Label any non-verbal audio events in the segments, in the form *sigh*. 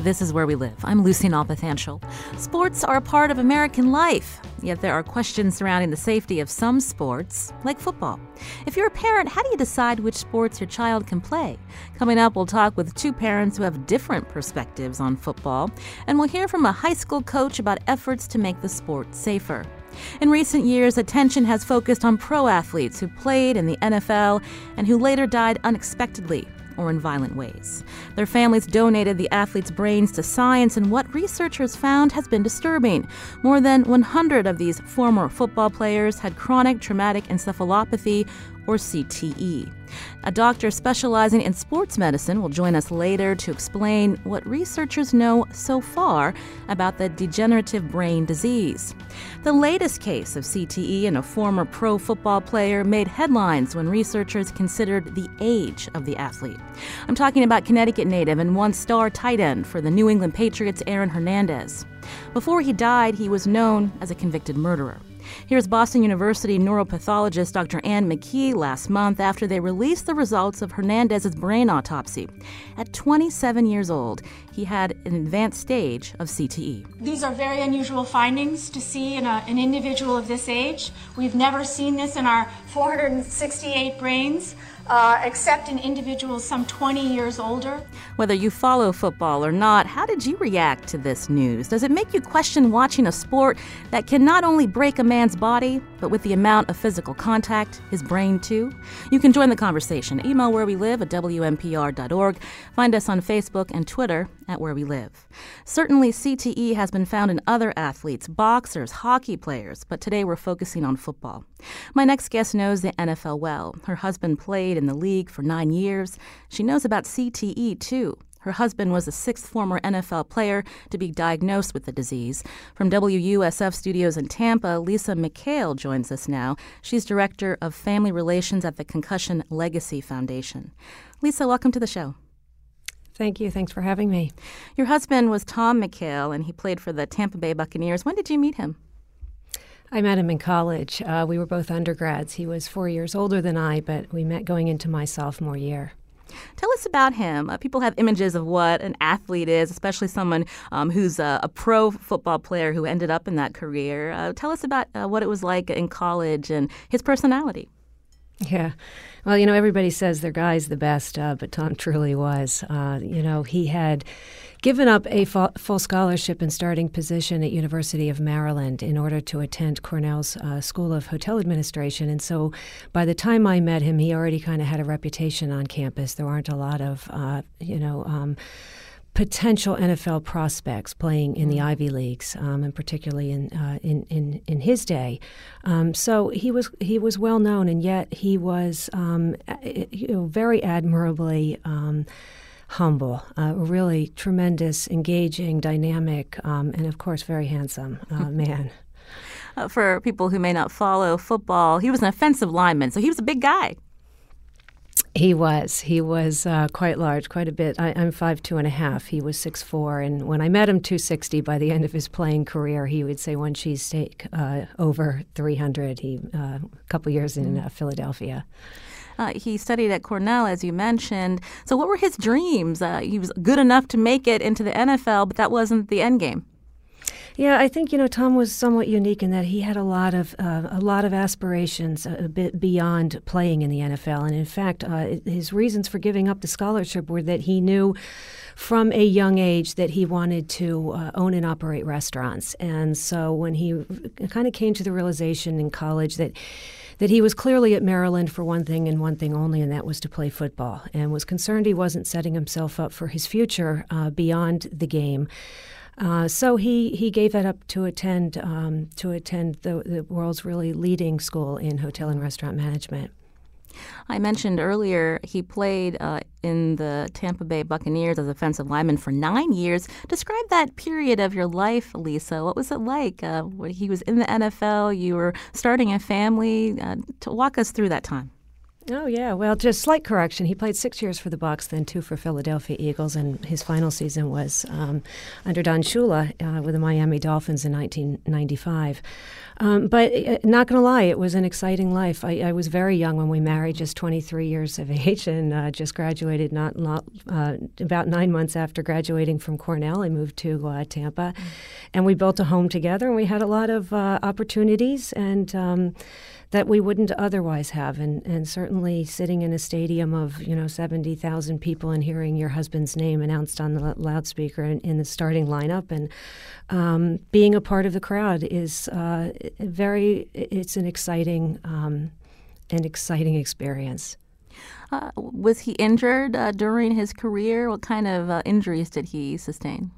This is where we live. I'm Lucy Nalpathanchel. Sports are a part of American life, yet there are questions surrounding the safety of some sports, like football. If you're a parent, how do you decide which sports your child can play? Coming up, we'll talk with two parents who have different perspectives on football, and we'll hear from a high school coach about efforts to make the sport safer. In recent years, attention has focused on pro athletes who played in the NFL and who later died unexpectedly or in violent ways. Their families donated the athletes' brains to science, and what researchers found has been disturbing. More than 100 of these former football players had chronic traumatic encephalopathy, or CTE. A doctor specializing in sports medicine will join us later to explain what researchers know so far about the degenerative brain disease. The latest case of CTE in a former pro football player made headlines when researchers considered the age of the athlete. I'm talking about Connecticut native and one star tight end for the New England Patriots, Aaron Hernandez. Before he died, he was known as a convicted murderer. Here's Boston University neuropathologist Dr. Anne McKee last month after they released the results of Hernandez's brain autopsy. At 27 years old, he had an advanced stage of CTE. These are very unusual findings to see in a, an individual of this age. We've never seen this in our 468 brains uh, except in individuals some 20 years older. Whether you follow football or not, how did you react to this news? Does it make you question watching a sport that can not only break a man's body, but with the amount of physical contact, his brain too? You can join the conversation. Email where we live at WNPR.org. Find us on Facebook and Twitter at Where We Live. Certainly, CTE has been found in other athletes, boxers, hockey players, but today we're focusing on football. My next guest knows the NFL well. Her husband played in the league for nine years. She knows about CTE too. Her husband was the sixth former NFL player to be diagnosed with the disease. From WUSF Studios in Tampa, Lisa McHale joins us now. She's Director of Family Relations at the Concussion Legacy Foundation. Lisa, welcome to the show. Thank you. Thanks for having me. Your husband was Tom McHale, and he played for the Tampa Bay Buccaneers. When did you meet him? I met him in college. Uh, we were both undergrads. He was four years older than I, but we met going into my sophomore year. Tell us about him. Uh, people have images of what an athlete is, especially someone um, who's a, a, pro football player who ended up in that career. Uh, tell us about uh, what it was like in college and his personality. Yeah. Well, you know, everybody says their guy's the best, uh, but Tom truly was. Uh, you know, he had given up a full scholarship and starting position at University of Maryland in order to attend Cornell's uh, School of Hotel Administration. And so by the time I met him, he already kind of had a reputation on campus. There aren't a lot of, uh, you know, um, potential NFL prospects playing in the mm. Ivy Leagues, um, and particularly in, uh, in, in in his day. Um, so he was he was well known, and yet he was um, you know, very admirably. Um, humble, uh, really tremendous, engaging, dynamic, um, and of course, very handsome uh, *laughs* man. Uh, for people who may not follow football, he was an offensive lineman, so he was a big guy. He was. He was uh, quite large, quite a bit. I, am five two and a half. He was six four, and when I met him, two sixty. By the end of his playing career, he would say one cheesesteak uh, over three hundred. He uh, a couple years in uh, Philadelphia. Uh, he studied at Cornell, as you mentioned. So, what were his dreams? Uh, he was good enough to make it into the NFL, but that wasn't the end game. Yeah, I think you know Tom was somewhat unique in that he had a lot of uh, a lot of aspirations a, bit beyond playing in the NFL, and in fact, uh, his reasons for giving up the scholarship were that he knew from a young age that he wanted to uh, own and operate restaurants, and so when he kind of came to the realization in college that that he was clearly at Maryland for one thing and one thing only, and that was to play football, and was concerned he wasn't setting himself up for his future uh, beyond the game. Uh, so he, he gave that up to attend um, to attend the, the world's really leading school in hotel and restaurant management. I mentioned earlier he played uh, in the Tampa Bay Buccaneers as offensive lineman for nine years. Describe that period of your life, Lisa. What was it like? Uh, when he was in the NFL, you were starting a family. Uh, to walk us through that time. Oh yeah, well, just slight correction. He played six years for the Bucks, then two for Philadelphia Eagles, and his final season was um, under Don Shula uh, with the Miami Dolphins in 1995. Um, but uh, not going to lie, it was an exciting life. I, I, was very young when we married, just 23 years of age, and uh, just graduated not, not uh, about nine months after graduating from Cornell. I moved to uh, Tampa, mm-hmm. and we built a home together, and we had a lot of uh, opportunities and. Um, that we wouldn't otherwise have. And, and certainly sitting in a stadium of, you know, 70,000 people and hearing your husband's name announced on the loudspeaker in, in the starting lineup and um, being a part of the crowd is uh, very, it's an exciting, um, an exciting experience. Uh, was he injured uh, during his career? What kind of uh, injuries did he sustain?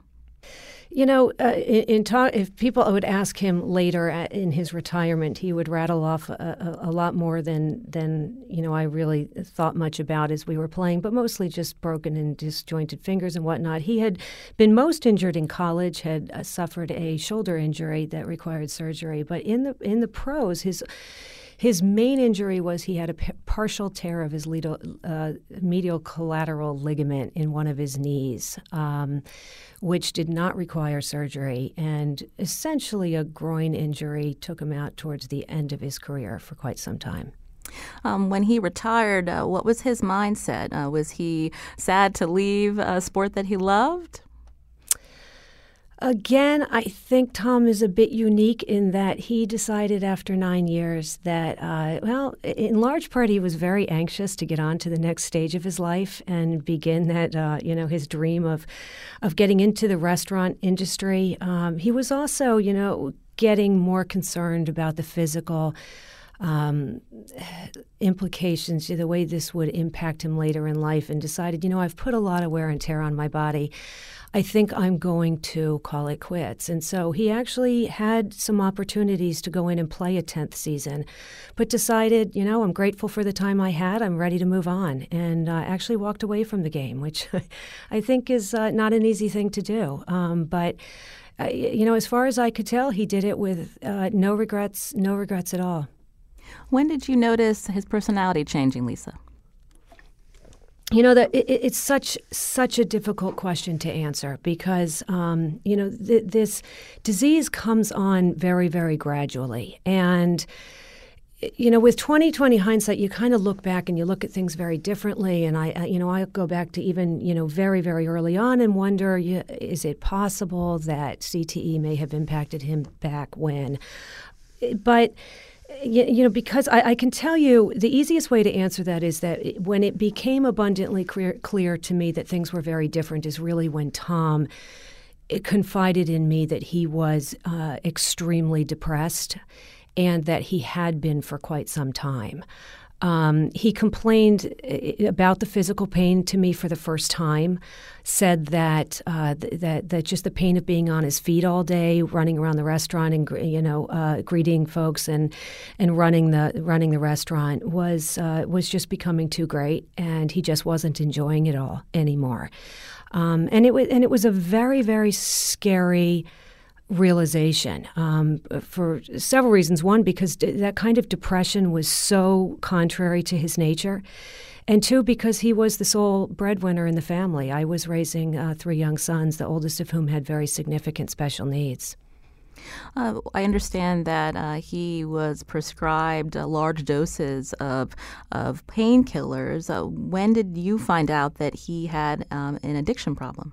You know, uh, in, in talk, if people would ask him later at, in his retirement, he would rattle off a, a, a, lot more than than you know I really thought much about as we were playing, but mostly just broken and disjointed fingers and whatnot. He had been most injured in college, had uh, suffered a shoulder injury that required surgery, but in the in the pros, his his main injury was he had a p- partial tear of his medial, uh, medial collateral ligament in one of his knees, um, which did not require surgery. And essentially, a groin injury took him out towards the end of his career for quite some time. Um, when he retired, uh, what was his mindset? Uh, was he sad to leave a sport that he loved? Again, I think Tom is a bit unique in that he decided after nine years that, uh, well, in large part, he was very anxious to get on to the next stage of his life and begin that, uh, you know, his dream of, of getting into the restaurant industry. Um, he was also, you know, getting more concerned about the physical. Um, implications, the way this would impact him later in life, and decided, you know, I've put a lot of wear and tear on my body. I think I'm going to call it quits. And so he actually had some opportunities to go in and play a 10th season, but decided, you know, I'm grateful for the time I had. I'm ready to move on. And uh, actually walked away from the game, which *laughs* I think is uh, not an easy thing to do. Um, but uh, you know, as far as I could tell, he did it with uh, no regrets, no regrets at all. When did you notice his personality changing, Lisa? You know that it, it's such such a difficult question to answer because um, you know th- this disease comes on very very gradually. And you know with 2020 hindsight you kind of look back and you look at things very differently. And i you know i go back to even you know very very early on and wonder is it possible that cte may have impacted him back when? But you, know, because I, I, can tell you the easiest way to answer that is that when it became abundantly clear, clear to me that things were very different is really when Tom confided in me that he was uh, extremely depressed and that he had been for quite some time. Um, he complained uh, about the physical pain to me for the first time. Said that uh, th- that that just the pain of being on his feet all day, running around the restaurant and you know uh, greeting folks and and running the running the restaurant was uh, was just becoming too great, and he just wasn't enjoying it all anymore. Um, and it was and it was a very very scary realization um, for several reasons. One, because d- that kind of depression was so contrary to his nature. And two, because he was the sole breadwinner in the family. I was raising uh, three young sons, the oldest of whom had very significant special needs. Uh, I understand that uh, he was prescribed uh, large doses of of painkillers. Uh, when did you find out that he had um, an addiction problem?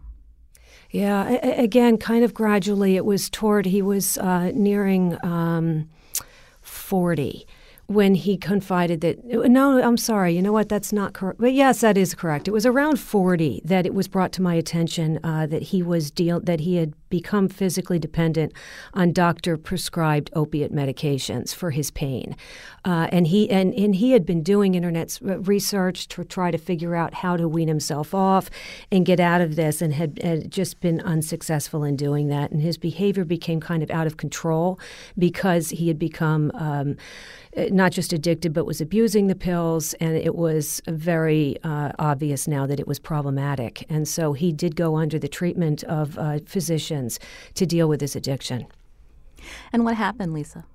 Yeah, again, kind of gradually. It was toward he was uh, nearing um, forty when he confided that no i'm sorry you know what that's not correct but yes that is correct. It was around 40 that it was brought to my attention uh, that he was deal that he had become physically dependent on doctor prescribed opiate medications for his pain. Uh, and he and, and he had been doing internet research to try to figure out how to wean himself off and get out of this and had, had just been unsuccessful in doing that. And his behavior became kind of out of control because he had become um, not just addicted, but was abusing the pills, and it was very uh, obvious now that it was problematic. And so he did go under the treatment of uh, physicians to deal with his addiction. And what happened, Lisa?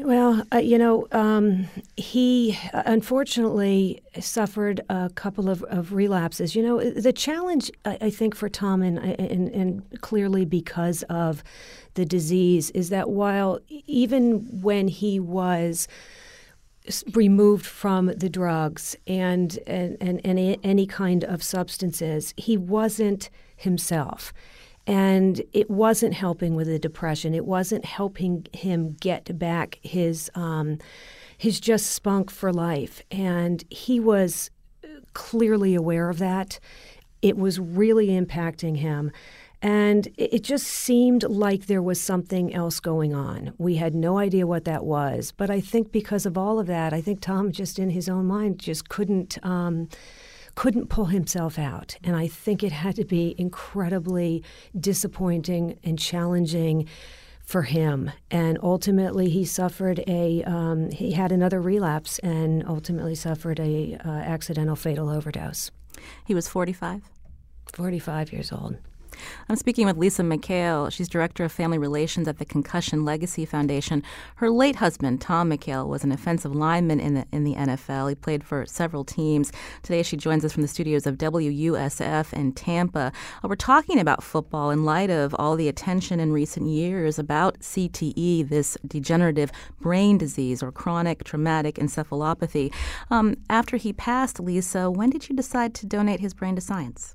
Well, uh, you know, um, he uh, unfortunately suffered a couple of, of, relapses. You know, the challenge, I, I think, for Tom, and, and, and, clearly because of the disease, is that while even when he was removed from the drugs and, and, and, and any kind of substances, he wasn't himself. And it wasn't helping with the depression. It wasn't helping him get back his um, his just spunk for life. And he was clearly aware of that. It was really impacting him. And it just seemed like there was something else going on. We had no idea what that was. But I think because of all of that, I think Tom just in his own mind just couldn't. Um, couldn't pull himself out. And I think it had to be incredibly disappointing and challenging for him. And ultimately, he suffered a um, he had another relapse and ultimately suffered a uh, accidental fatal overdose. He was 45. 45 years old. I'm speaking with Lisa McHale. She's Director of Family Relations at the Concussion Legacy Foundation. Her late husband, Tom McHale, was an offensive lineman in the, in the NFL. He played for several teams. Today, she joins us from the studios of WUSF in Tampa. Uh, we're talking about football in light of all the attention in recent years about CTE, this degenerative brain disease or chronic traumatic encephalopathy. Um, after he passed, Lisa, when did you decide to donate his brain to science?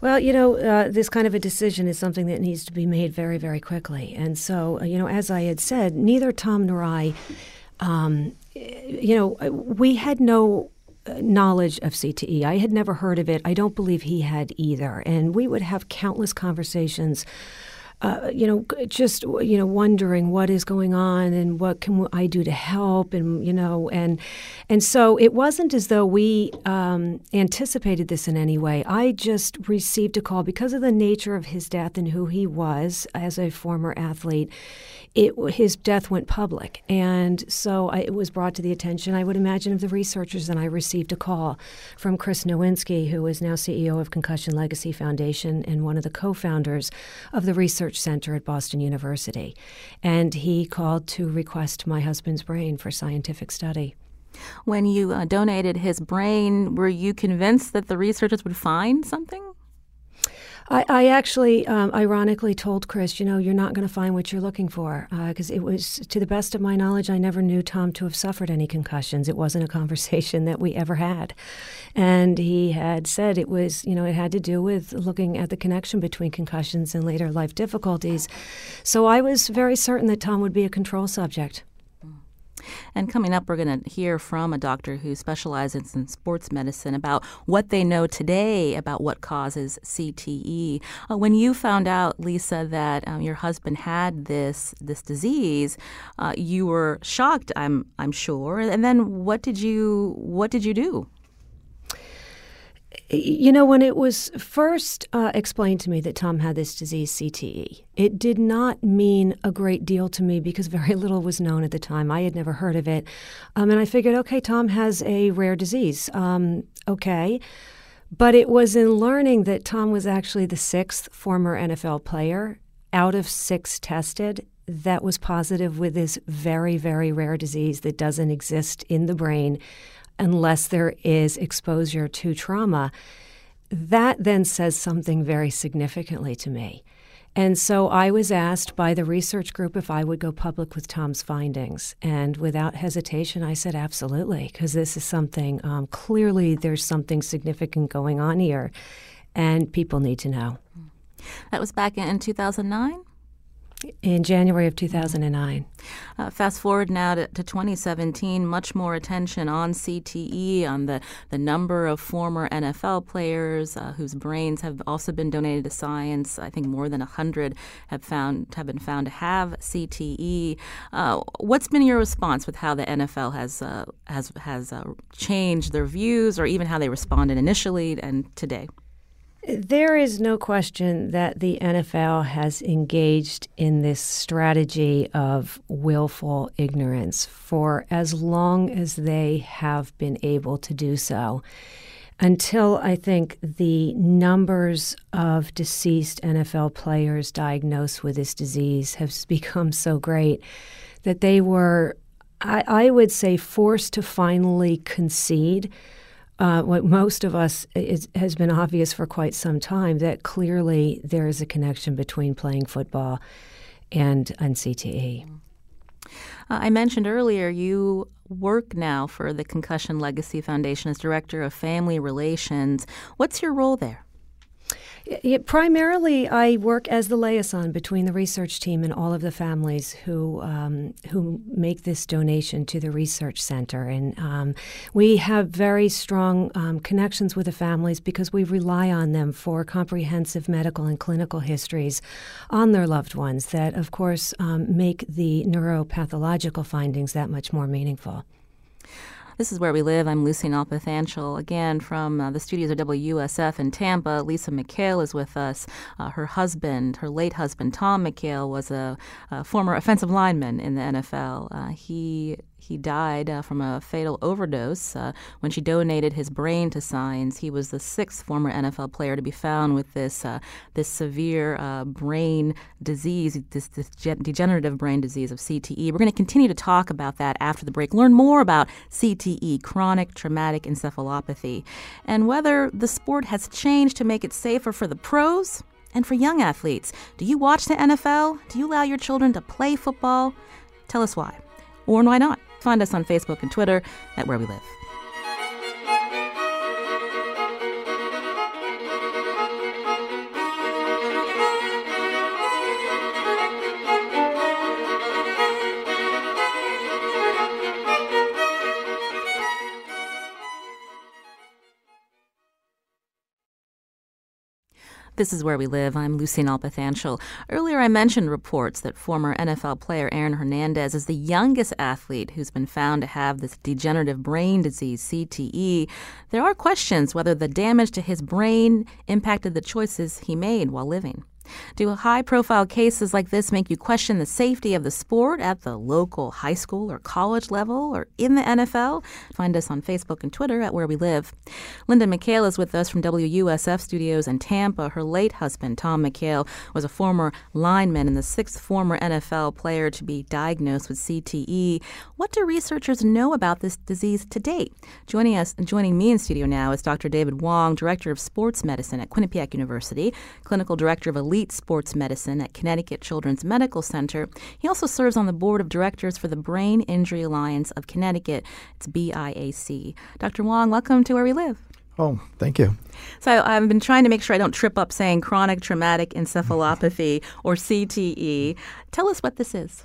Well, you know, uh, this kind of a decision is something that needs to be made very, very quickly. And so, uh, you know, as I had said, neither Tom nor I, um, you know, we had no uh, knowledge of CTE. I had never heard of it. I don't believe he had either. And we would have countless conversations uh, you know, just you know, wondering what is going on and what can I do to help, and you know, and and so it wasn't as though we um, anticipated this in any way. I just received a call because of the nature of his death and who he was as a former athlete it, his death went public. And so I, it was brought to the attention, I would imagine, of the researchers. And I received a call from Chris Nowinski, who is now CEO of Concussion Legacy Foundation and one of the co founders of the Research Center at Boston University. And he called to request my husband's brain for scientific study. When you uh, donated his brain, were you convinced that the researchers would find something? I, I actually, um, ironically, told Chris, you know, you're not going to find what you're looking for because uh, it was, to the best of my knowledge, I never knew Tom to have suffered any concussions. It wasn't a *laughs* conversation that we ever had, and he had said it was, you know, it had to do with looking at the connection between concussions and later life difficulties. So I was very certain that Tom would be a control subject. And coming up, we're going to hear from a doctor who specializes in sports medicine about what they know today about what causes CTE. Uh, when you found out, Lisa, that um, your husband had this this disease, uh, you were shocked. I'm I'm sure. And then what did you what did you do? You know, when it was first uh, explained to me that Tom had this disease, CTE, it did not mean a great deal to me because *laughs* very little was known at the time. I had never heard of it. Um, and I figured, okay, Tom has a rare disease. Um, okay. But it was in learning that Tom was actually the sixth former NFL player out of six tested that was positive with this very, very rare disease that doesn't exist in the brain unless there is exposure to trauma, that then says something very significantly to me. And so I was asked by the research group if I would go public with Tom's findings. And without hesitation, I said absolutely, because this is something um, clearly there's something significant going on here, and people need to know. That was back in 2009? In January of 2009. Uh, fast forward now to, to, 2017, much more attention on CTE, on the, the number of former NFL players uh, whose brains have also been donated to science. I think more than 100 have found have been found to have CTE. Uh, what's been your response with how the NFL has uh, has has uh, changed their views, or even how they responded initially and today? There is no question that the NFL has engaged in this strategy of willful ignorance for as long as they have been able to do so. Until I think the numbers of deceased NFL players diagnosed with this disease have *laughs* become so great that they were, I, I would say, forced to finally concede uh, what most of us is, has been obvious for quite some time that clearly there is a connection between playing football and, and CTE. Uh, I mentioned earlier you work now for the Concussion Legacy Foundation as Director of Family Relations. What's your role there? It, primarily, I work as the liaison between the research team and all of the families who um, who make this donation to the research center, and um, we have very strong um, connections with the families because we rely on them for comprehensive medical and clinical histories on their loved ones that, of course, um, make the neuropathological findings that much more meaningful. This is Where We Live. I'm Lucy Nalpathanchel. Again, from uh, the studios of WUSF in Tampa, Lisa McHale is with us. Uh, her husband, her late husband, Tom McHale, was a, a former offensive lineman in the NFL. Uh, he he died uh, from a fatal overdose uh, when she donated his brain to science. He was the sixth former NFL player to be found with this uh, this severe uh, brain disease, this, this degenerative brain disease of CTE. We're going to continue to talk about that after the break. Learn more about CTE, chronic traumatic encephalopathy, and whether the sport has changed to make it safer for the pros and for young athletes. Do you watch the NFL? Do you allow your children to play football? Tell us why. Or why not? Find us on Facebook and Twitter at Where We Live. This is Where We Live. I'm Lucy Nalpathanchel. Earlier, I mentioned reports that former NFL player Aaron Hernandez is the youngest athlete who's been found to have this degenerative brain disease, CTE. There are questions whether the damage to his brain impacted the choices he made while living. Do high profile cases like this make you question the safety of the sport at the local high school or college level or in the NFL? Find us on Facebook and Twitter at Where We Live. Linda McHale is with us from WUSF Studios in Tampa. Her late husband, Tom McHale, was a former lineman and the sixth former NFL player to be diagnosed with CTE. What do researchers know about this disease to date? Joining us, joining me in studio now is Dr. David Wong, Director of Sports Medicine at Quinnipiac University, Clinical Director of Elite Elite Sports Medicine at Connecticut Children's Medical Center. He also serves on the board of directors for the Brain Injury Alliance of Connecticut. It's BIAC. Dr. Wong, welcome to Where We Live. Oh, thank you. So I've been trying to make sure I don't trip up saying chronic traumatic encephalopathy *laughs* or CTE. Tell us what this is.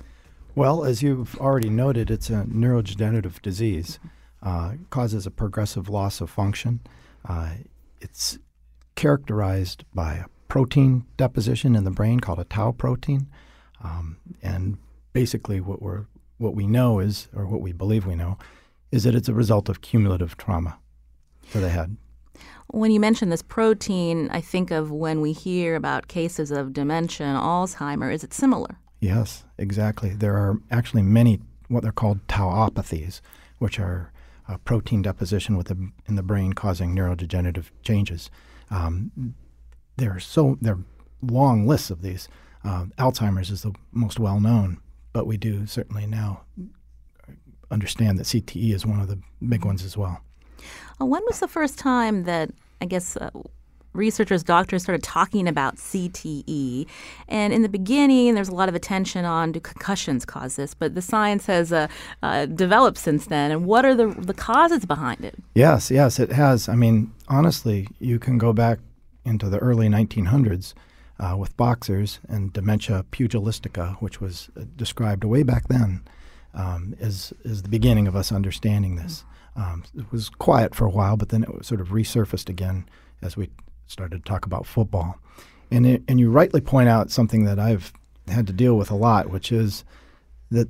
Well, as you've already noted, it's a neurodegenerative disease. Uh, causes a progressive loss of function. Uh, it's characterized by a protein deposition in the brain called a tau protein. Um, and basically, what we're what we know is, or what we believe we know, is that it's a result of cumulative trauma to the head. When you mention this protein, I think of when we hear about cases of dementia and Alzheimer. Is it similar? Yes, exactly. There are actually many what they're called tauopathies, which are protein deposition within in the brain causing neurodegenerative changes. Um, there are so there are long lists of these. Uh, Alzheimer's is the most well known, but we do certainly now understand that CTE is one of the big ones as well. Uh, when was the first time that I guess uh, researchers, doctors started talking about CTE? And in the beginning, there's a lot of attention on do concussions cause this, but the science has uh, uh, developed since then. And what are the the causes behind it? Yes, yes, it has. I mean, honestly, you can go back into the early 1900s uh, with boxers and dementia pugilistica, which was uh, described way back then um, as, as the beginning of us understanding this. Um, it was quiet for a while, but then it sort of resurfaced again as we started to talk about football. And, it, and you rightly point out something that I've had to deal with a lot, which is that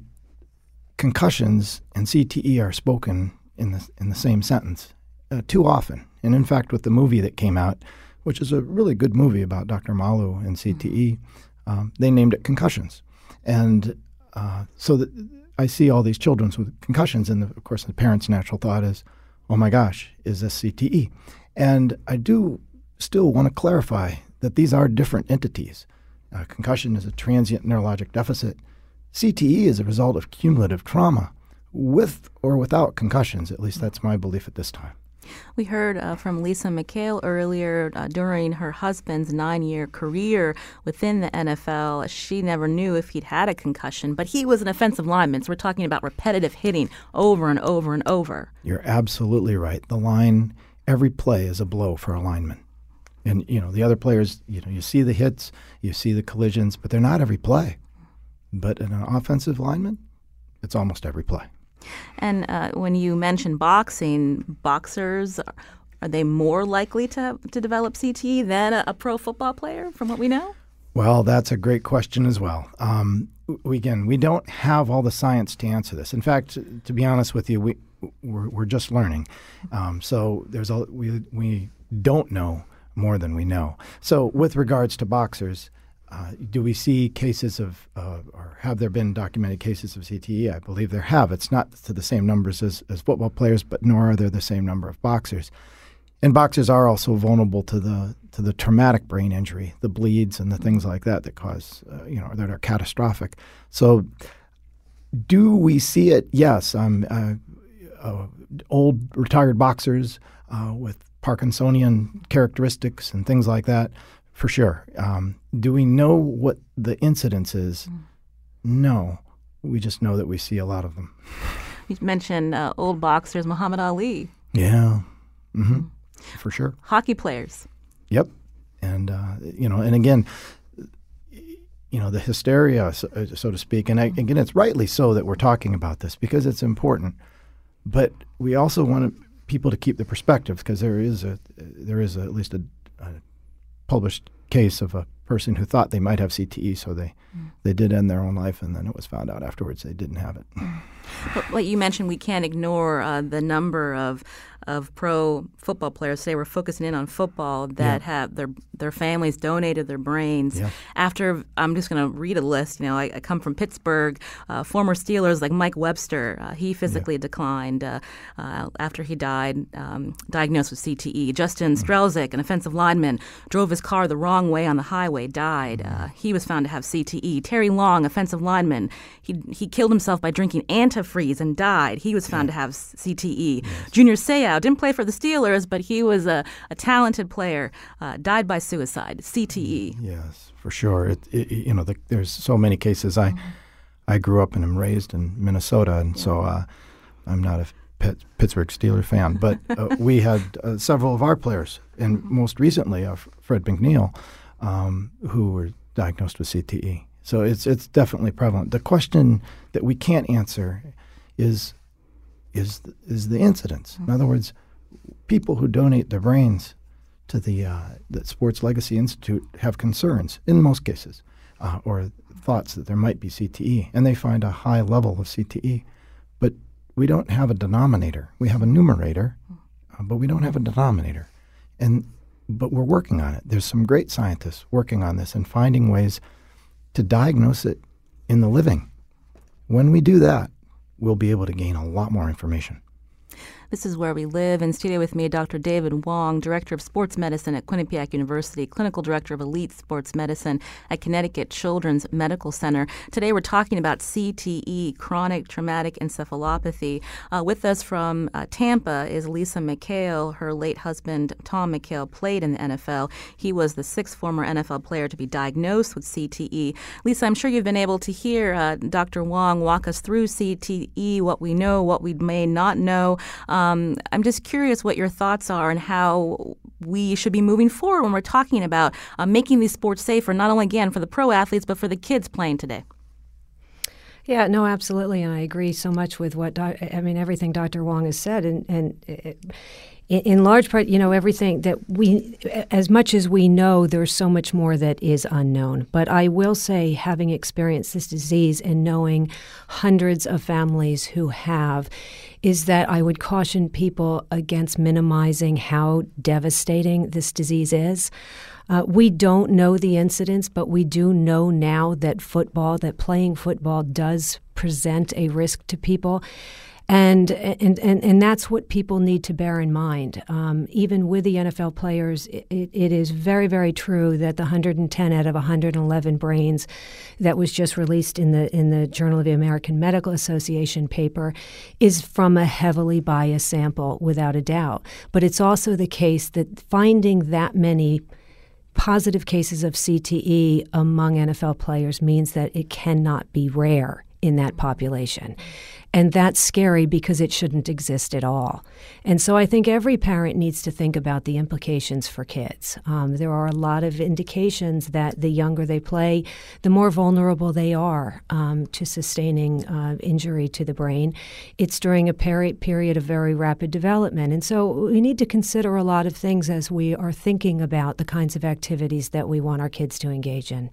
concussions and CTE are spoken in the, in the same sentence uh, too often. And in fact, with the movie that came out, which is a really good movie about Dr. Omalu and CTE, um, they named it concussions. And uh, so that I see all these children with concussions, and the, of course, the parents' natural thought is, oh my gosh, is this CTE? And I do still want to clarify that these are different entities. Uh, concussion is a transient neurologic deficit. CTE is a result of cumulative trauma with or without concussions. At least that's my belief at this time. We heard uh, from Lisa McHale earlier uh, during her husband's nine year career within the NFL. She never knew if he'd had a concussion, but he was an offensive lineman. So we're talking about repetitive hitting over and over and over. You're absolutely right. The line, every play is a blow for a lineman. And, you know, the other players, you know, you see the hits, you see the collisions, but they're not every play. But in an offensive lineman, it's almost every play. And uh, when you mention boxing, boxers are they more likely to to develop CTE than a, a pro football player, from what we know? Well, that's a great question as well. Um, we, again, we don't have all the science to answer this. In fact, to be honest with you, we we're, we're just learning. Um, so there's a we we don't know more than we know. So with regards to boxers, uh, do we see cases of, uh, or have there been documented cases of CTE? I believe there have. It's not to the same numbers as, as football players, but nor are there the same number of boxers. And boxers are also vulnerable to the to the traumatic brain injury, the bleeds and the things like that that cause, uh, you know, that are catastrophic. So, do we see it? Yes. Um, old retired boxers with Parkinsonian characteristics and things like that for sure. Um, do we know what the incidence is? Mm. No. We just know that we see a lot of them. *laughs* You mentioned uh, old boxers, Muhammad Ali. Yeah. Mm-hmm. Mm. For sure. Hockey players. Yep. And, uh, you know, and again, you know, the hysteria, so, uh, so to speak. And I, again, it's rightly so that we're talking about this because it's important. But we also want people to keep the perspective because there is a there is a, at least a, a published case of a person who thought they might have CTE, so they mm. they did end their own life, and then it was found out afterwards they didn't have it. Mm. But what you mentioned, we can't ignore uh, the number of of pro football players today. We're focusing in on football that yeah. have their their families donated their brains. Yeah. After I'm just going to read a list. You know, I, I come from Pittsburgh. Uh, former Steelers like Mike Webster, uh, he physically yeah. declined uh, uh, after he died, um, diagnosed with CTE. Justin mm. Strzelczyk, an offensive lineman, drove his car the wrong way on the highway, died. Uh, he was found to have CTE. Terry Long, offensive lineman, he he killed himself by drinking antifreeze and died. He was found to have CTE. Yes. Junior Seau didn't play for the Steelers, but he was a, a talented player. Uh, died by suicide, CTE. Yes, for sure. It, it, you know, the, there's so many cases. I mm-hmm. I grew up and am raised in Minnesota, and yeah. so uh, I'm not a Pittsburgh Steelers fan, but uh, we had uh, several of our players, and most recently uh, Fred McNeill, um, who were diagnosed with CTE. So it's it's definitely prevalent. The question that we can't answer is is is the incidence. In other words, people who donate their brains to the uh, the Sports Legacy Institute have concerns in most cases, uh, or thoughts that there might be CTE, and they find a high level of CTE, but we don't have a denominator. We have a numerator, uh, but we don't have a denominator, and but we're working on it. There's some great scientists working on this and finding ways to diagnose it in the living. When we do that, we'll be able to gain a lot more information. This is where we live. In studio with me, Dr. David Wong, Director of Sports Medicine at Quinnipiac University, Clinical Director of Elite Sports Medicine at Connecticut Children's Medical Center. Today we're talking about CTE, chronic traumatic encephalopathy. Uh, with us from uh, Tampa is Lisa McHale. Her late husband, Tom McHale, played in the NFL. He was the sixth former NFL player to be diagnosed with CTE. Lisa, I'm sure you've been able to hear uh, Dr. Wong walk us through CTE, what we know, what we may not know. Um, um, I'm just curious what your thoughts are and how we should be moving forward when we're talking about uh, making these sports safer, not only again for the pro athletes, but for the kids playing today. Yeah, no, absolutely, and I agree so much with what I mean. Everything Dr. Wong has said, and and it, in, in large part, you know, everything that we, as much as we know, there's so much more that is unknown. But I will say, having experienced this disease and knowing hundreds of families who have, is that I would caution people against minimizing how devastating this disease is. Uh, we don't know the incidence, but we do know now that football, that playing football does present a risk to people. And, and, and, and that's what people need to bear in mind. Um, even with the NFL players, it, it is very, very true that the 110 out of 111 brains that was just released in the, in the Journal of the American Medical Association paper is from a heavily biased sample, without a doubt. But it's also the case that finding that many positive cases of CTE among NFL players means that it cannot be rare in that population. And that's scary because it shouldn't exist at all. And so I think every parent needs to think about the implications for kids. Um, there are a lot of indications that the younger they play, the more vulnerable they are um, to sustaining uh, injury to the brain. It's during a peri- period of very rapid development. And so we need to consider a lot of things as we are thinking about the kinds of activities that we want our kids to engage in.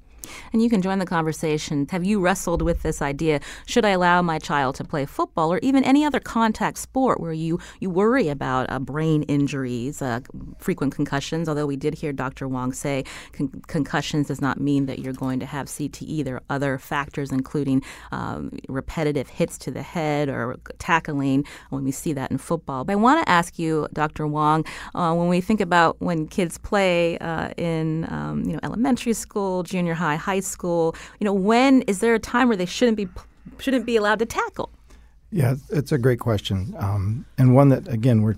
And you can join the conversation. Have you wrestled with this idea? Should I allow my child to play football or even any other contact sport where you, you worry about uh, brain injuries, uh, frequent concussions? Although we did hear Dr. Wong say con- concussions does not mean that you're going to have CTE. There are other factors, including um, repetitive hits to the head or tackling when we see that in football. But I want to ask you, Dr. Wong, uh, when we think about when kids play uh, in um, you know elementary school, junior high, high school? You know, when is there a time where they shouldn't be shouldn't be allowed to tackle? Yeah, it's a great question, um, and one that again we're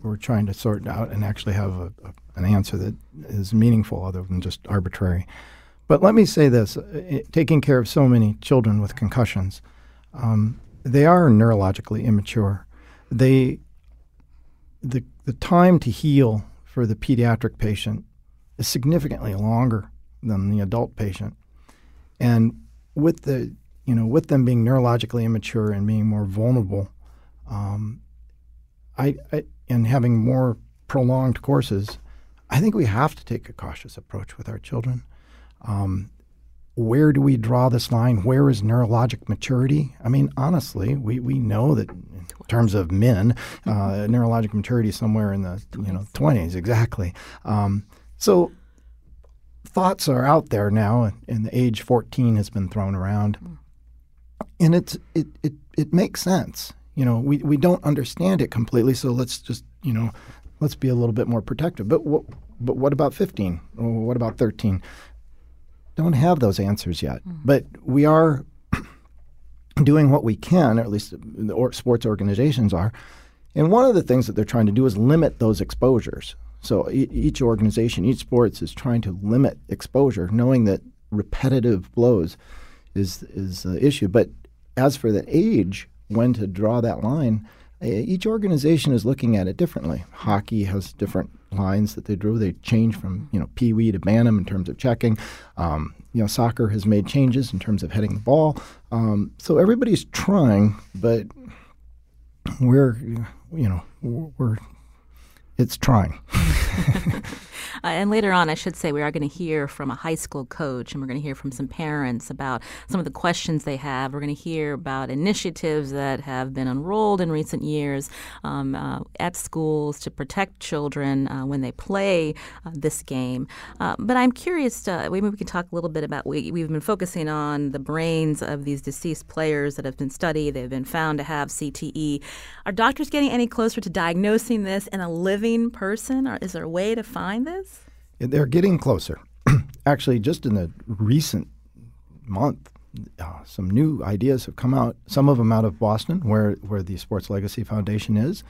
we're trying to sort out and actually have a, a, an answer that is meaningful, other than just arbitrary. But let me say this: it, taking care of so many children with concussions, um, they are neurologically immature. They the the time to heal for the pediatric patient is significantly longer than the adult patient. And with the you know with them being neurologically immature and being more vulnerable, um, I, I and having more prolonged courses, I think we have to take a cautious approach with our children. Um, where do we draw this line? Where is neurologic maturity? I mean, honestly, we, we know that in terms of men, uh, neurologic maturity is somewhere in the you know twenties exactly. Um, so thoughts are out there now, and the age 14 has been thrown around. And it's, it, it, it makes sense. You know, we, we don't understand it completely, so let's just, you know, let's be a little bit more protective. But, what, but what about 15? Or what about 13? Don't have those answers yet. Mm. But we are *clears throat* doing what we can, or at least the sports organizations are. And one of the things that they're trying to do is limit those exposures. So each organization, each sports is trying to limit exposure, knowing that repetitive blows is is the issue. But as for the age, when to draw that line, each organization is looking at it differently. Hockey has different lines that they drew. They change from you know pee wee to bantam in terms of checking. Um, you know, soccer has made changes in terms of heading the ball. Um, so everybody's trying, but we're you know we're it's trying. *laughs* Uh, and later on, I should say, we are going to hear from a high school coach and we're going to hear from some parents about some of the questions they have. We're going to hear about initiatives that have been unrolled in recent years um, uh, at schools to protect children uh, when they play uh, this game. Uh, but I'm curious, maybe we can talk a little bit about we, we've been focusing on the brains of these deceased players that have been studied. They've been found to have CTE. Are doctors getting any closer to diagnosing this in a living person? Or is there a way to find this? They're getting closer. *clears throat* Actually, just in the recent month, uh, some new ideas have come out. Some of them out of Boston, where where the Sports Legacy Foundation is,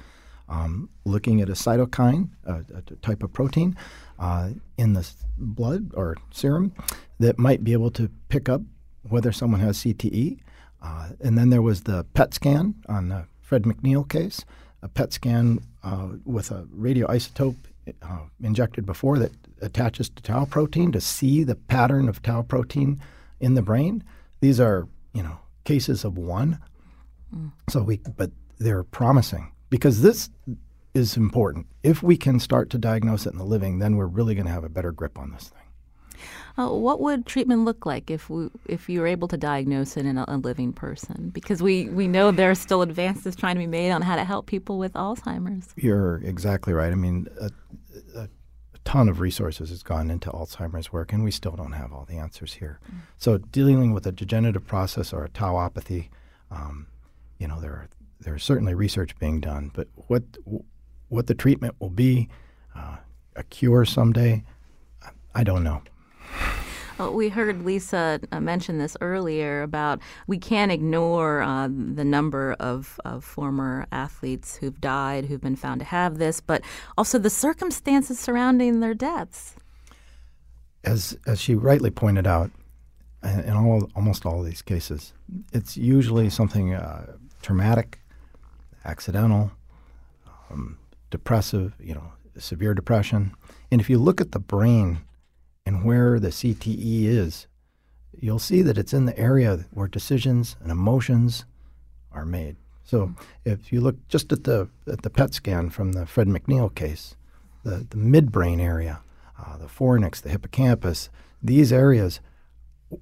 um, looking at a cytokine, a, a type of protein uh, in the blood or serum that might be able to pick up whether someone has CTE. Uh, and then there was the PET scan on the Fred McNeill case, a PET scan uh, with a radioisotope uh, injected before that attaches to tau protein to see the pattern of tau protein in the brain. These are, you know, cases of one. Mm. So we, but they're promising because this is important. If we can start to diagnose it in the living, then we're really going to have a better grip on this thing. Uh, what would treatment look like if we, if you were able to diagnose it in a, a, living person? Because we, we know there are still advances trying to be made on how to help people with Alzheimer's. You're exactly right. I mean, a, a, ton of resources has gone into Alzheimer's work, and we still don't have all the answers here. Mm. So, dealing with a degenerative process or a tauopathy, um, you know, there are there's certainly research being done, but what what the treatment will be, uh, a cure someday, I don't know. Well, we heard Lisa uh, mention this earlier about we can't ignore uh, the number of, of, former athletes who've died, who've been found to have this, but also the circumstances surrounding their deaths. As, as she rightly pointed out, in all, almost all of these cases, it's usually something uh, traumatic, accidental, um, depressive, you know, severe depression. And if you look at the brain and where the CTE is, you'll see that it's in the area where decisions and emotions are made. So if you look just at the at the PET scan from the Fred McNeill case, the, the midbrain area, uh, the fornix, the hippocampus, these areas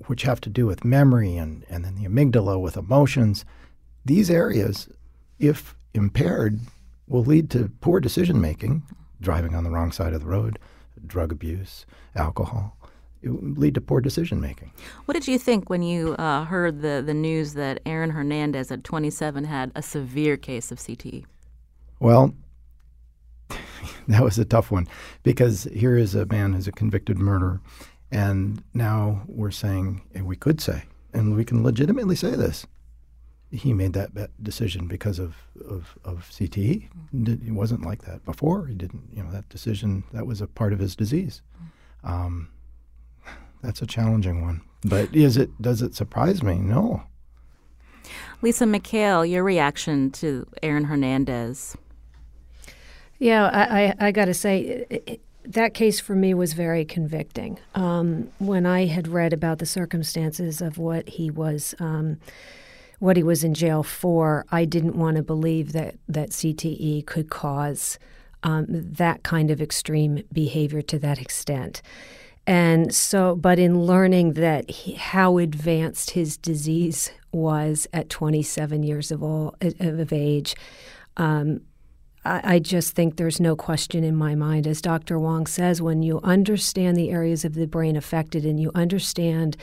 which have to do with memory and, and then the amygdala with emotions, these areas, if impaired, will lead to poor decision making, driving on the wrong side of the road, drug abuse, alcohol. It would lead to poor decision making. What did you think when you uh, heard the, the news that Aaron Hernandez at 27 had a severe case of CTE? Well, *laughs* that was a tough one because here is a man who's a convicted murderer, and now we're saying, and we could say, and we can legitimately say this he made that decision because of, of, of CTE. It wasn't like that before. He didn't, you know, that decision, that was a part of his disease. Um, that's a challenging one. But is it, does it surprise me? No. Lisa McHale, your reaction to Aaron Hernandez? Yeah, I, I, I got to say, it, that case for me was very convicting. Um, when I had read about the circumstances of what he was um, what he was in jail for, I didn't want to believe that, that CTE could cause um, that kind of extreme behavior to that extent. And so, but in learning that he, how advanced his disease was at 27 years of, all, of age, um, I, I just think there's no question in my mind. As Dr. Wong says, when you understand the areas of the brain affected and you understand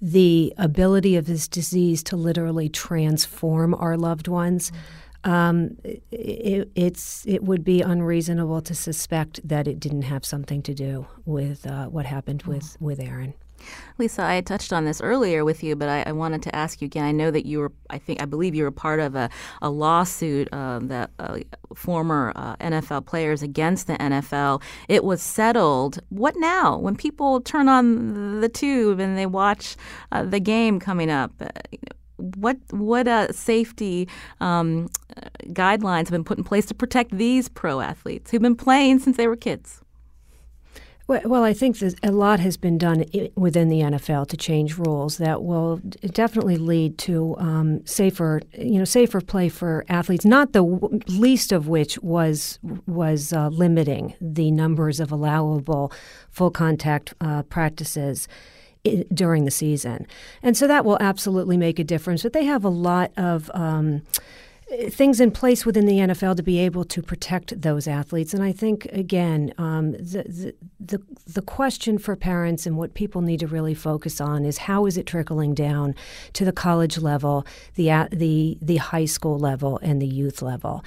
the ability of this disease to literally transform our loved ones. Um, it, it's it would be unreasonable to suspect that it didn't have something to do with uh, what happened with with Aaron. Lisa, I touched on this earlier with you, but I, I, wanted to ask you again. I know that you were, I think, I believe you were part of a, a lawsuit uh, that uh, former uh, NFL players against the NFL. It was settled. What now? When people turn on the tube and they watch uh, the game coming up, uh, what what uh, safety um, guidelines have been put in place to protect these pro athletes who've been playing since they were kids? Well, I think a lot has been done within the NFL to change rules that will definitely lead to um, safer, you know, safer play for athletes. Not the w- least of which was was uh, limiting the numbers of allowable full contact uh, practices during the season, and so that will absolutely make a difference. But they have a lot of um, things in place within the NFL to be able to protect those athletes. And I think again, um, the, the, the the question for parents and what people need to really focus on is how is it trickling down to the college level, the the the high school level, and the youth level.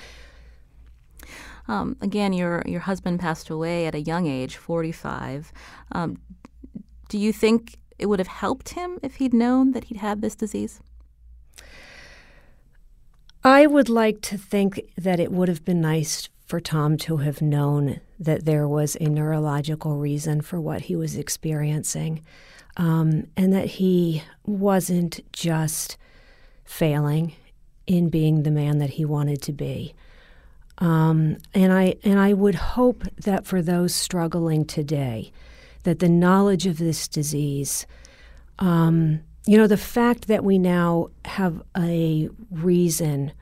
Um, again, your your husband passed away at a young age, forty five. Um, do you think it would have helped him if he'd known that he'd had this disease? I would like to think that it would have been nice for Tom to have known that there was a neurological reason for what he was experiencing um, and that he wasn't just failing in being the man that he wanted to be. Um, and I and I would hope that for those struggling today, that the knowledge of this disease um, you know, the fact that we now have a reason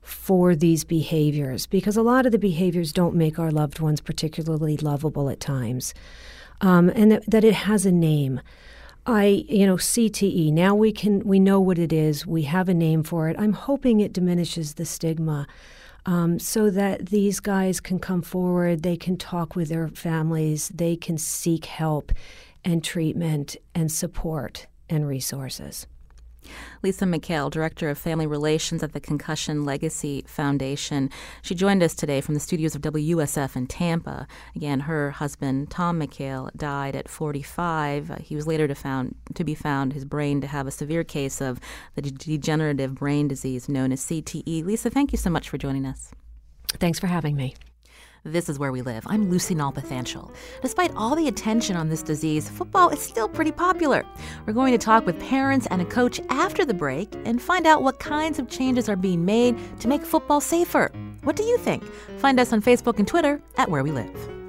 for these behaviors because a lot of the behaviors don't make our loved ones particularly lovable at times, um, and that, that it has a name. I, you know, CTE. Now we can we know what it is. We have a name for it. I'm hoping it diminishes the stigma. Um, so that these guys can come forward, they can talk with their families, they can seek help and treatment and support and resources. Lisa McHale, Director of Family Relations at the Concussion Legacy Foundation. She joined us today from the studios of WUSF in Tampa. Again, her husband, Tom McHale, died at 45. Uh, he was later to, found, to be found, his brain to have a severe case of the degenerative brain disease known as CTE. Lisa, thank you so much for joining us. Thanks for having me. This is Where We Live. I'm Lucy Nalpathanchel. Despite all the attention on this disease, football is still pretty popular. We're going to talk with parents and a coach after the break and find out what kinds of changes are being made to make football safer. What do you think? Find us on Facebook and Twitter at Where We Live.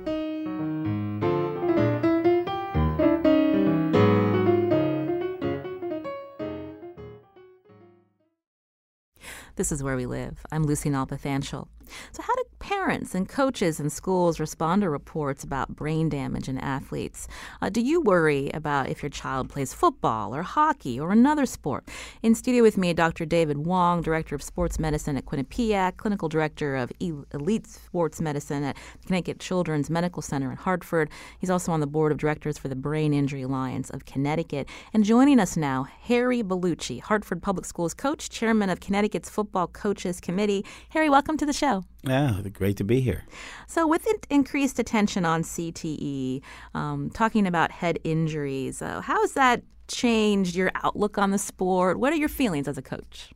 This is Where We Live. I'm Lucy Nalpathanchel. So, how do parents and coaches and schools respond to reports about brain damage in athletes? Uh, do you worry about if your child plays football or hockey or another sport? In studio with me, Dr. David Wong, Director of Sports Medicine at Quinnipiac, Clinical Director of Elite Sports Medicine at Connecticut Children's Medical Center in Hartford. He's also on the board of directors for the Brain Injury Alliance of Connecticut. And joining us now, Harry Bellucci, Hartford Public Schools coach, chairman of Connecticut's Football Coaches Committee. Harry, welcome to the show. Yeah, great to be here. So, with increased attention on CTE, um, talking about head injuries, uh, how has that changed your outlook on the sport? What are your feelings as a coach?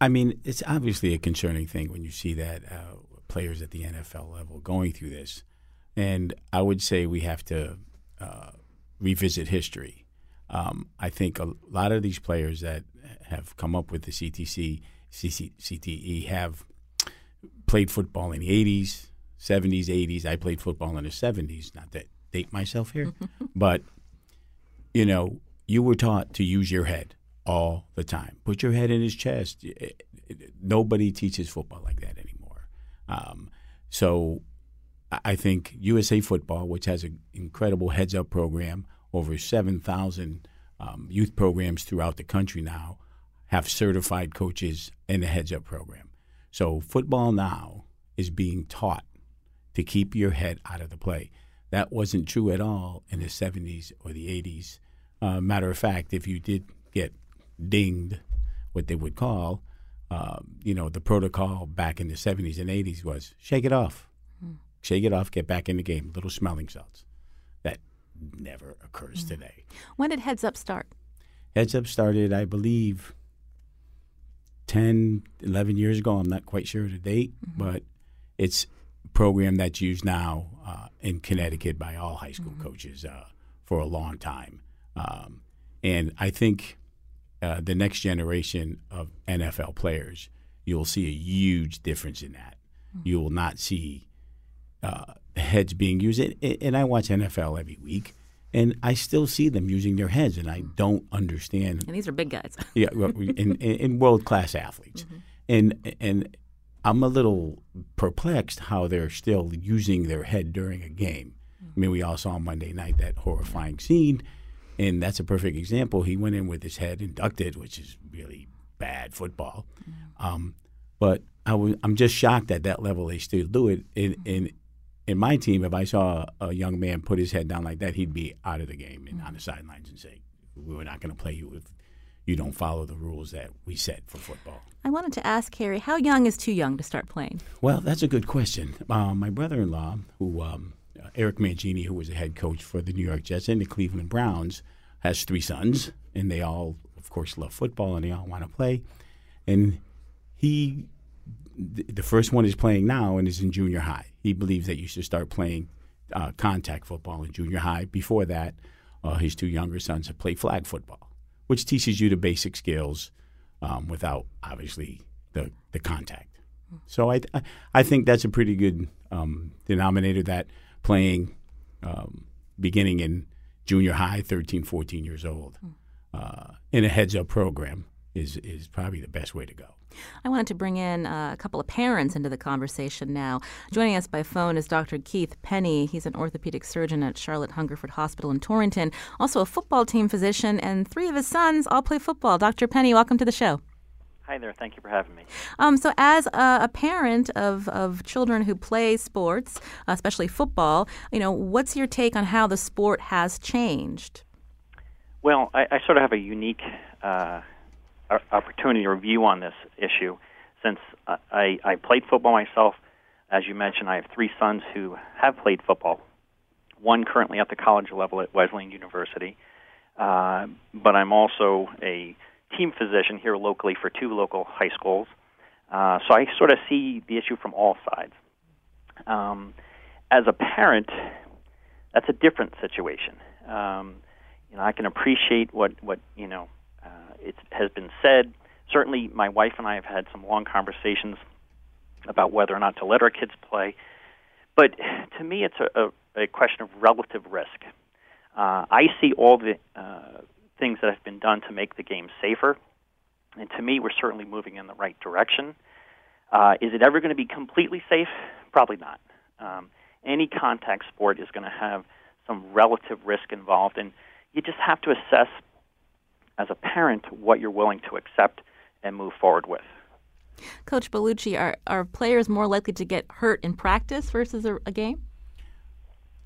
I mean, it's obviously a concerning thing when you see that uh, players at the NFL level going through this. And I would say we have to uh, revisit history. Um, I think a lot of these players that have come up with the CTC, CTE have played football in the 80s, 70s, 80s. I played football in the 70s. Not that date myself here, *laughs* but you know, you were taught to use your head all the time. Put your head in his chest. Nobody teaches football like that anymore. Um, so I think USA Football, which has an incredible heads up program, over 7,000 um, youth programs throughout the country now, have certified coaches in the heads up program. So football now is being taught to keep your head out of the play. That wasn't true at all in the 70s or the 80s. Uh, matter of fact, if you did get dinged, what they would call, uh, you know, the protocol back in the 70s and 80s was shake it off. Mm. Shake it off, get back in the game, little smelling salts. That never occurs mm. today. When did Heads Up start? Heads Up started, I believe, 10, 11 years ago. I'm not quite sure the date, mm-hmm. but it's a program that's used now uh, in Connecticut by all high school mm-hmm. coaches uh, for a long time. Um, and I think uh, the next generation of NFL players, you'll see a huge difference in that. Mm-hmm. You will not see uh, heads being used. And, and I watch NFL every week and I still see them using their heads, and I don't understand. And these are big guys. *laughs* yeah, in, in world class athletes, mm-hmm. and and I'm a little perplexed how they're still using their head during a game. Mm-hmm. I mean, we all saw Monday night that horrifying scene, and that's a perfect example. He went in with his head inducted, which is really bad football. Mm-hmm. Um, but I was, I'm just shocked at that level they still do it. And, and in my team, if I saw a young man put his head down like that, he'd be out of the game and on the sidelines and say, "We're not going to play you if you don't follow the rules that we set for football." I wanted to ask Harry, how young is too young to start playing? Well, that's a good question. Uh, my brother-in-law, who um, Eric Mangini, who was a head coach for the New York Jets and the Cleveland Browns, has three sons, and they all, of course, love football and they all want to play. And he the first one is playing now and is in junior high. He believes that you should start playing uh, contact football in junior high. Before that, uh, his two younger sons have played flag football, which teaches you the basic skills um, without obviously the the contact. So I I think that's a pretty good um, denominator that playing um, beginning in junior high, 13, 14 years old, uh, in a heads up program is is probably the best way to go. I wanted to bring in uh, a couple of parents into the conversation now. Joining us by phone is Dr. Keith Penny. He's an orthopedic surgeon at Charlotte Hungerford Hospital in Torrington, also a football team physician, and three of his sons all play football. Dr. Penny, welcome to the show. Hi there. Thank you for having me. Um, so, as a, a, parent of, of children who play sports, especially football, you know, what's your take on how the sport has changed? Well, I, I sort of have a unique uh, opportunity or view on this issue since I, I played football myself. As you mentioned, I have three sons who have played football. One currently at the college level at Wesleyan University, uh, but I'm also a team physician here locally for two local high schools. Uh, so I sort of see the issue from all sides. Um, as a parent, that's a different situation. Um, you know, I can appreciate what what you know it has been said. Certainly, my wife and I have had some long conversations about whether or not to let our kids play. But to me, it's a, a, a question of relative risk. Uh, I see all the uh, things that have been done to make the game safer. And to me, we're certainly moving in the right direction. Uh, is it ever going to be completely safe? Probably not. Um, any contact sport is going to have some relative risk involved, and you just have to assess as a parent what you're willing to accept and move forward with. Coach Bellucci, are, are players more likely to get hurt in practice versus a, a game?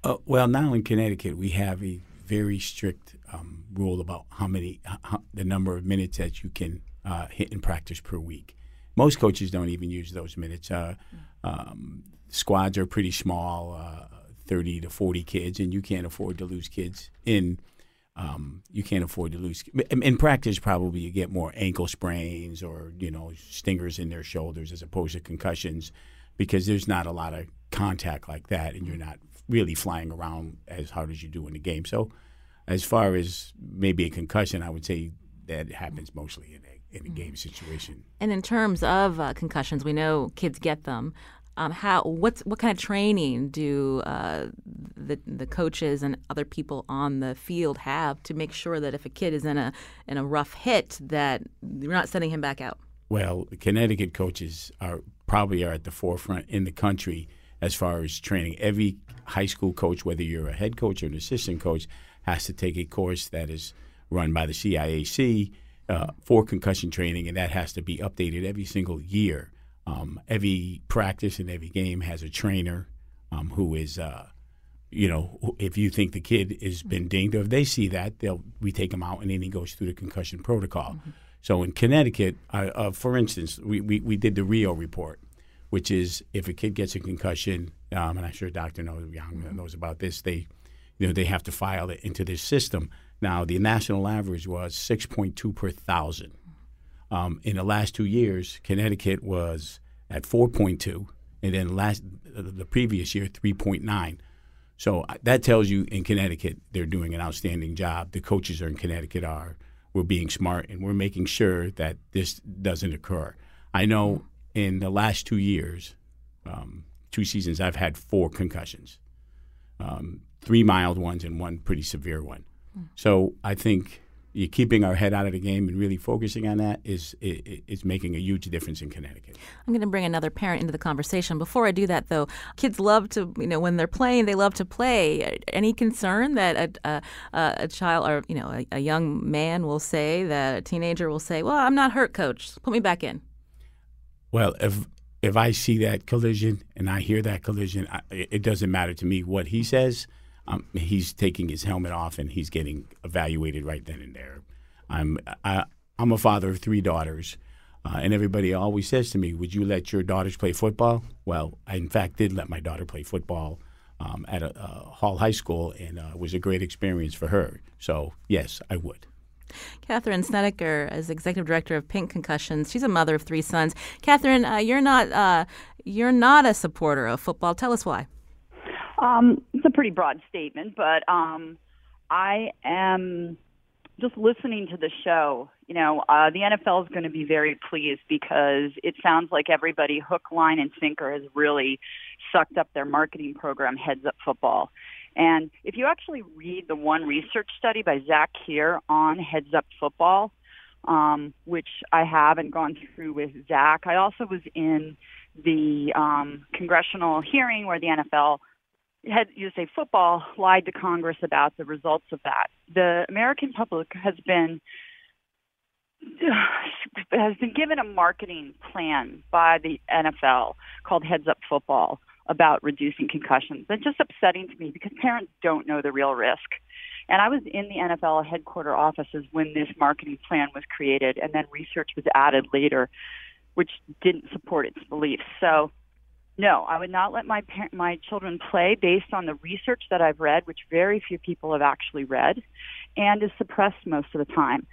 Uh, well, now in Connecticut, we have a very strict um, rule about how many, how, the number of minutes that you can uh, hit in practice per week. Most coaches don't even use those minutes. Uh, um, squads are pretty small, uh, 30 to 40 kids, and you can't afford to lose kids in. Um, you can't afford to lose. In practice, probably you get more ankle sprains or you know stingers in their shoulders as opposed to concussions, because there's not a lot of contact like that, and you're not really flying around as hard as you do in the game. So as far as maybe a concussion, I would say that happens mostly in a in a game situation. And in terms of uh, concussions, we know kids get them. Um, how what's what kind of training do uh, the the coaches and other people on the field have to make sure that if a kid is in a in a rough hit that you're not sending him back out? Well, Connecticut coaches are probably are at the forefront in the country as far as training. Every high school coach, whether you're a head coach or an assistant coach, has to take a course that is run by the CIAC uh, for concussion training, and that has to be updated every single year. Um, every practice and every game has a trainer um, who is, uh, you know, if you think the kid has been dinged, or if they see that, they'll we take him out, and then he goes through the concussion protocol. Mm-hmm. So in Connecticut, uh, uh, for instance, we, we, we did the Rio report, which is if a kid gets a concussion, um, and I'm sure Dr. knows, Young knows about this, they you know, they have to file it into this system. Now, the national average was 6.2 per thousand. Um, in the last two years, Connecticut was at 4.2, and then last the previous year 3.9. So uh, that tells you in Connecticut they're doing an outstanding job. The coaches are in Connecticut are we're being smart and we're making sure that this doesn't occur. I know in the last two years, um, two seasons, I've had four concussions. Um, three mild ones and one pretty severe one. Mm. So I think you're keeping our head out of the game and really focusing on that is is making a huge difference in Connecticut. I'm going to bring another parent into the conversation. Before I do that, though, kids love to you know when they're playing, they love to play. Any concern that a a, a child or you know a, a, young man will say that a teenager will say, "Well, I'm not hurt, coach. Put me back in." Well, if if I see that collision and I hear that collision, I, it doesn't matter to me what he says um, he's taking his helmet off and he's getting evaluated right then and there. I'm I, I'm a father of three daughters, uh, and everybody always says to me, "Would you let your daughters play football?" Well, I in fact did let my daughter play football um, at a, Hall High School, and uh, it was a great experience for her. So yes, I would. Catherine Snedeker is executive director of Pink Concussions. She's a mother of three sons. Catherine, uh, you're not uh, you're not a supporter of football. Tell us why. Um, it's a pretty broad statement, but um, I am just listening to the show. You know, uh, the NFL is going to be very pleased because it sounds like everybody, hook, line, and sinker, has really sucked up their marketing program, Heads Up Football. And if you actually read the one research study by Zach Kerr on Heads Up Football, um, which I have and gone through with Zach. I also was in the um, congressional hearing where the NFL head USA Football lied to Congress about the results of that. The American public has been *sighs* has been given a marketing plan by the NFL called Heads Up Football about reducing concussions. That's just upsetting to me because parents don't know the real risk. And I was in the NFL headquarter offices when this marketing plan was created, and then research was added later, which didn't support its beliefs. So, no, I would not let my par- my children play based on the research that I've read, which very few people have actually read, and is suppressed most of the time.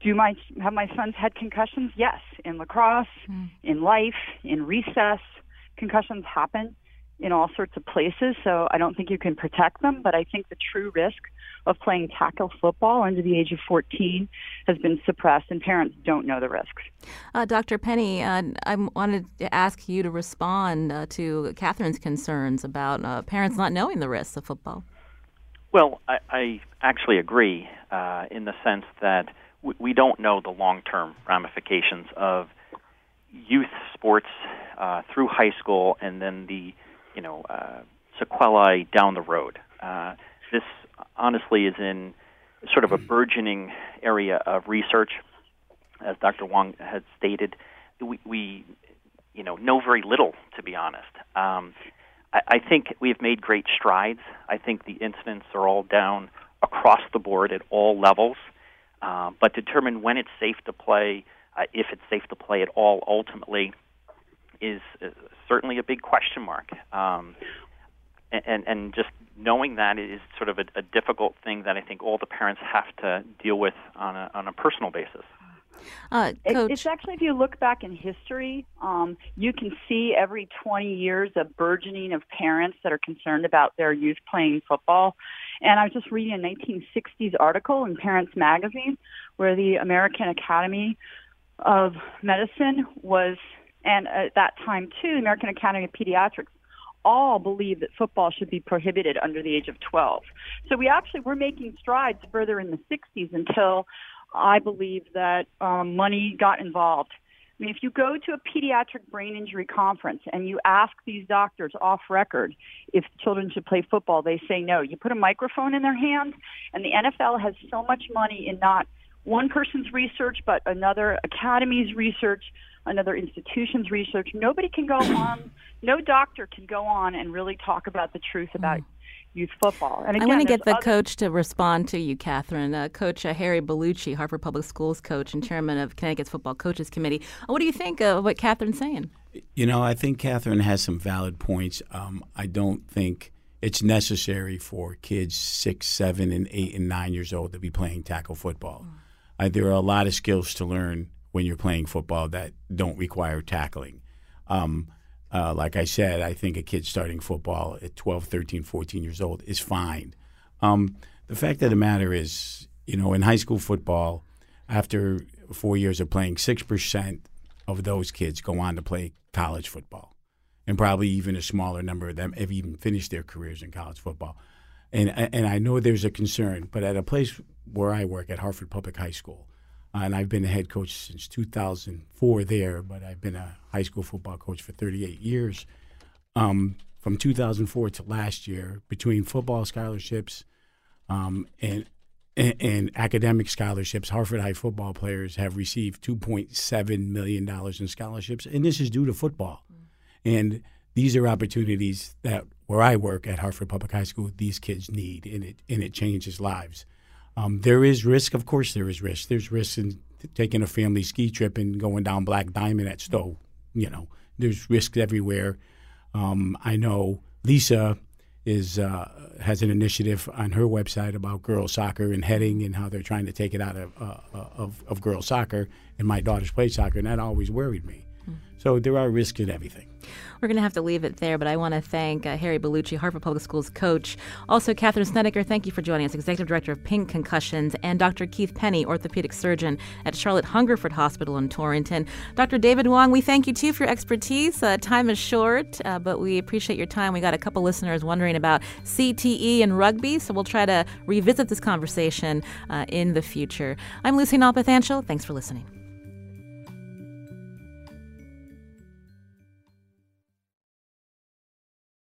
Do my have my sons had concussions? Yes, in lacrosse, mm. in life, in recess, concussions happen in all sorts of places. So I don't think you can protect them, but I think the true risk of playing tackle football under the age of 14 has been suppressed, and parents don't know the risks. Uh, Dr. Penny, uh, I wanted to ask you to respond uh, to Catherine's concerns about uh, parents not knowing the risks of football. Well, I, I actually agree uh, in the sense that we, we don't know the long term ramifications of youth sports uh, through high school and then the you know uh, sequelae down the road. Uh, this honestly is in sort of a burgeoning area of research, as Dr. Wong had stated. We, we you know know very little, to be honest. Um, I, I think we've made great strides. I think the incidents are all down across the board at all levels. Uh, but determine when it's safe to play, uh, if it's safe to play at all, ultimately, is uh, certainly a big question mark. Um, and, and just knowing that is sort of a, a difficult thing that I think all the parents have to deal with on a, on a personal basis. Uh, it, it's actually, if you look back in history, um, you can see every 20 years a burgeoning of parents that are concerned about their youth playing football. And I was just reading a 1960s article in Parents Magazine where the American Academy of Medicine was, and at that time too, American Academy of Pediatrics all believe that football should be prohibited under the age of 12. So we actually were making strides further in the 60s until I believe that um, money got involved. I mean, if you go to a pediatric brain injury conference and you ask these doctors off record if children should play football, they say no. You put a microphone in their hand, and the NFL has so much money in not one person's research, but another academy's research, another institution's research. Nobody can go *coughs* on, no doctor can go on and really talk about the truth about mm youth football. And again, I want to get the other... coach to respond to you, Catherine. Uh, coach uh, Harry Bellucci, Hartford Public Schools coach and chairman of Connecticut's Football Coaches Committee. What do you think of what Catherine's saying? You know, I think Catherine has some valid points. Um, I don't think it's necessary for kids six, seven, and eight and nine years old to be playing tackle football. Mm. Uh, there are a lot of skills to learn when you're playing football that don't require tackling. Um, uh, like I said, I think a kid starting football at 12, 13, 14 years old is fine. Um, the fact of the matter is, you know, in high school football, after four years of playing, 6% of those kids go on to play college football. And probably even a smaller number of them have even finished their careers in college football. And, and I know there's a concern, but at a place where I work at Hartford Public High School, uh, and I've been a head coach since 2004 there, but I've been a high school football coach for 38 years. Um, from 2004 to last year, between football scholarships um, and, and, and academic scholarships, Hartford High football players have received 2.7 million dollars in scholarships, and this is due to football. Mm. And these are opportunities that where I work at Hartford Public High School, these kids need, and it and it changes lives. Um, there is risk, of course, there is risk. There's risk in taking a family ski trip and going down Black Diamond at Stowe. You know, there's risks everywhere. Um, I know Lisa is uh, has an initiative on her website about girls soccer and heading and how they're trying to take it out of uh, of, of girls soccer. And my daughters play soccer, and that always worried me. So there are risks in everything. We're going to have to leave it there, but I want to thank uh, Harry Bellucci, Hartford Public Schools coach. Also, Catherine Snedeker, thank you for joining us, Executive Director of Pink Concussions, and Dr. Keith Penny, orthopedic surgeon at Charlotte Hungerford Hospital in Torrington. Dr. David Wong, we thank you too for your expertise. Uh, time is short, uh, but we appreciate your time. We got a couple listeners wondering about CTE and rugby, so we'll try to revisit this conversation uh, in the future. I'm Lucy Nalpathanchel. Thanks for listening.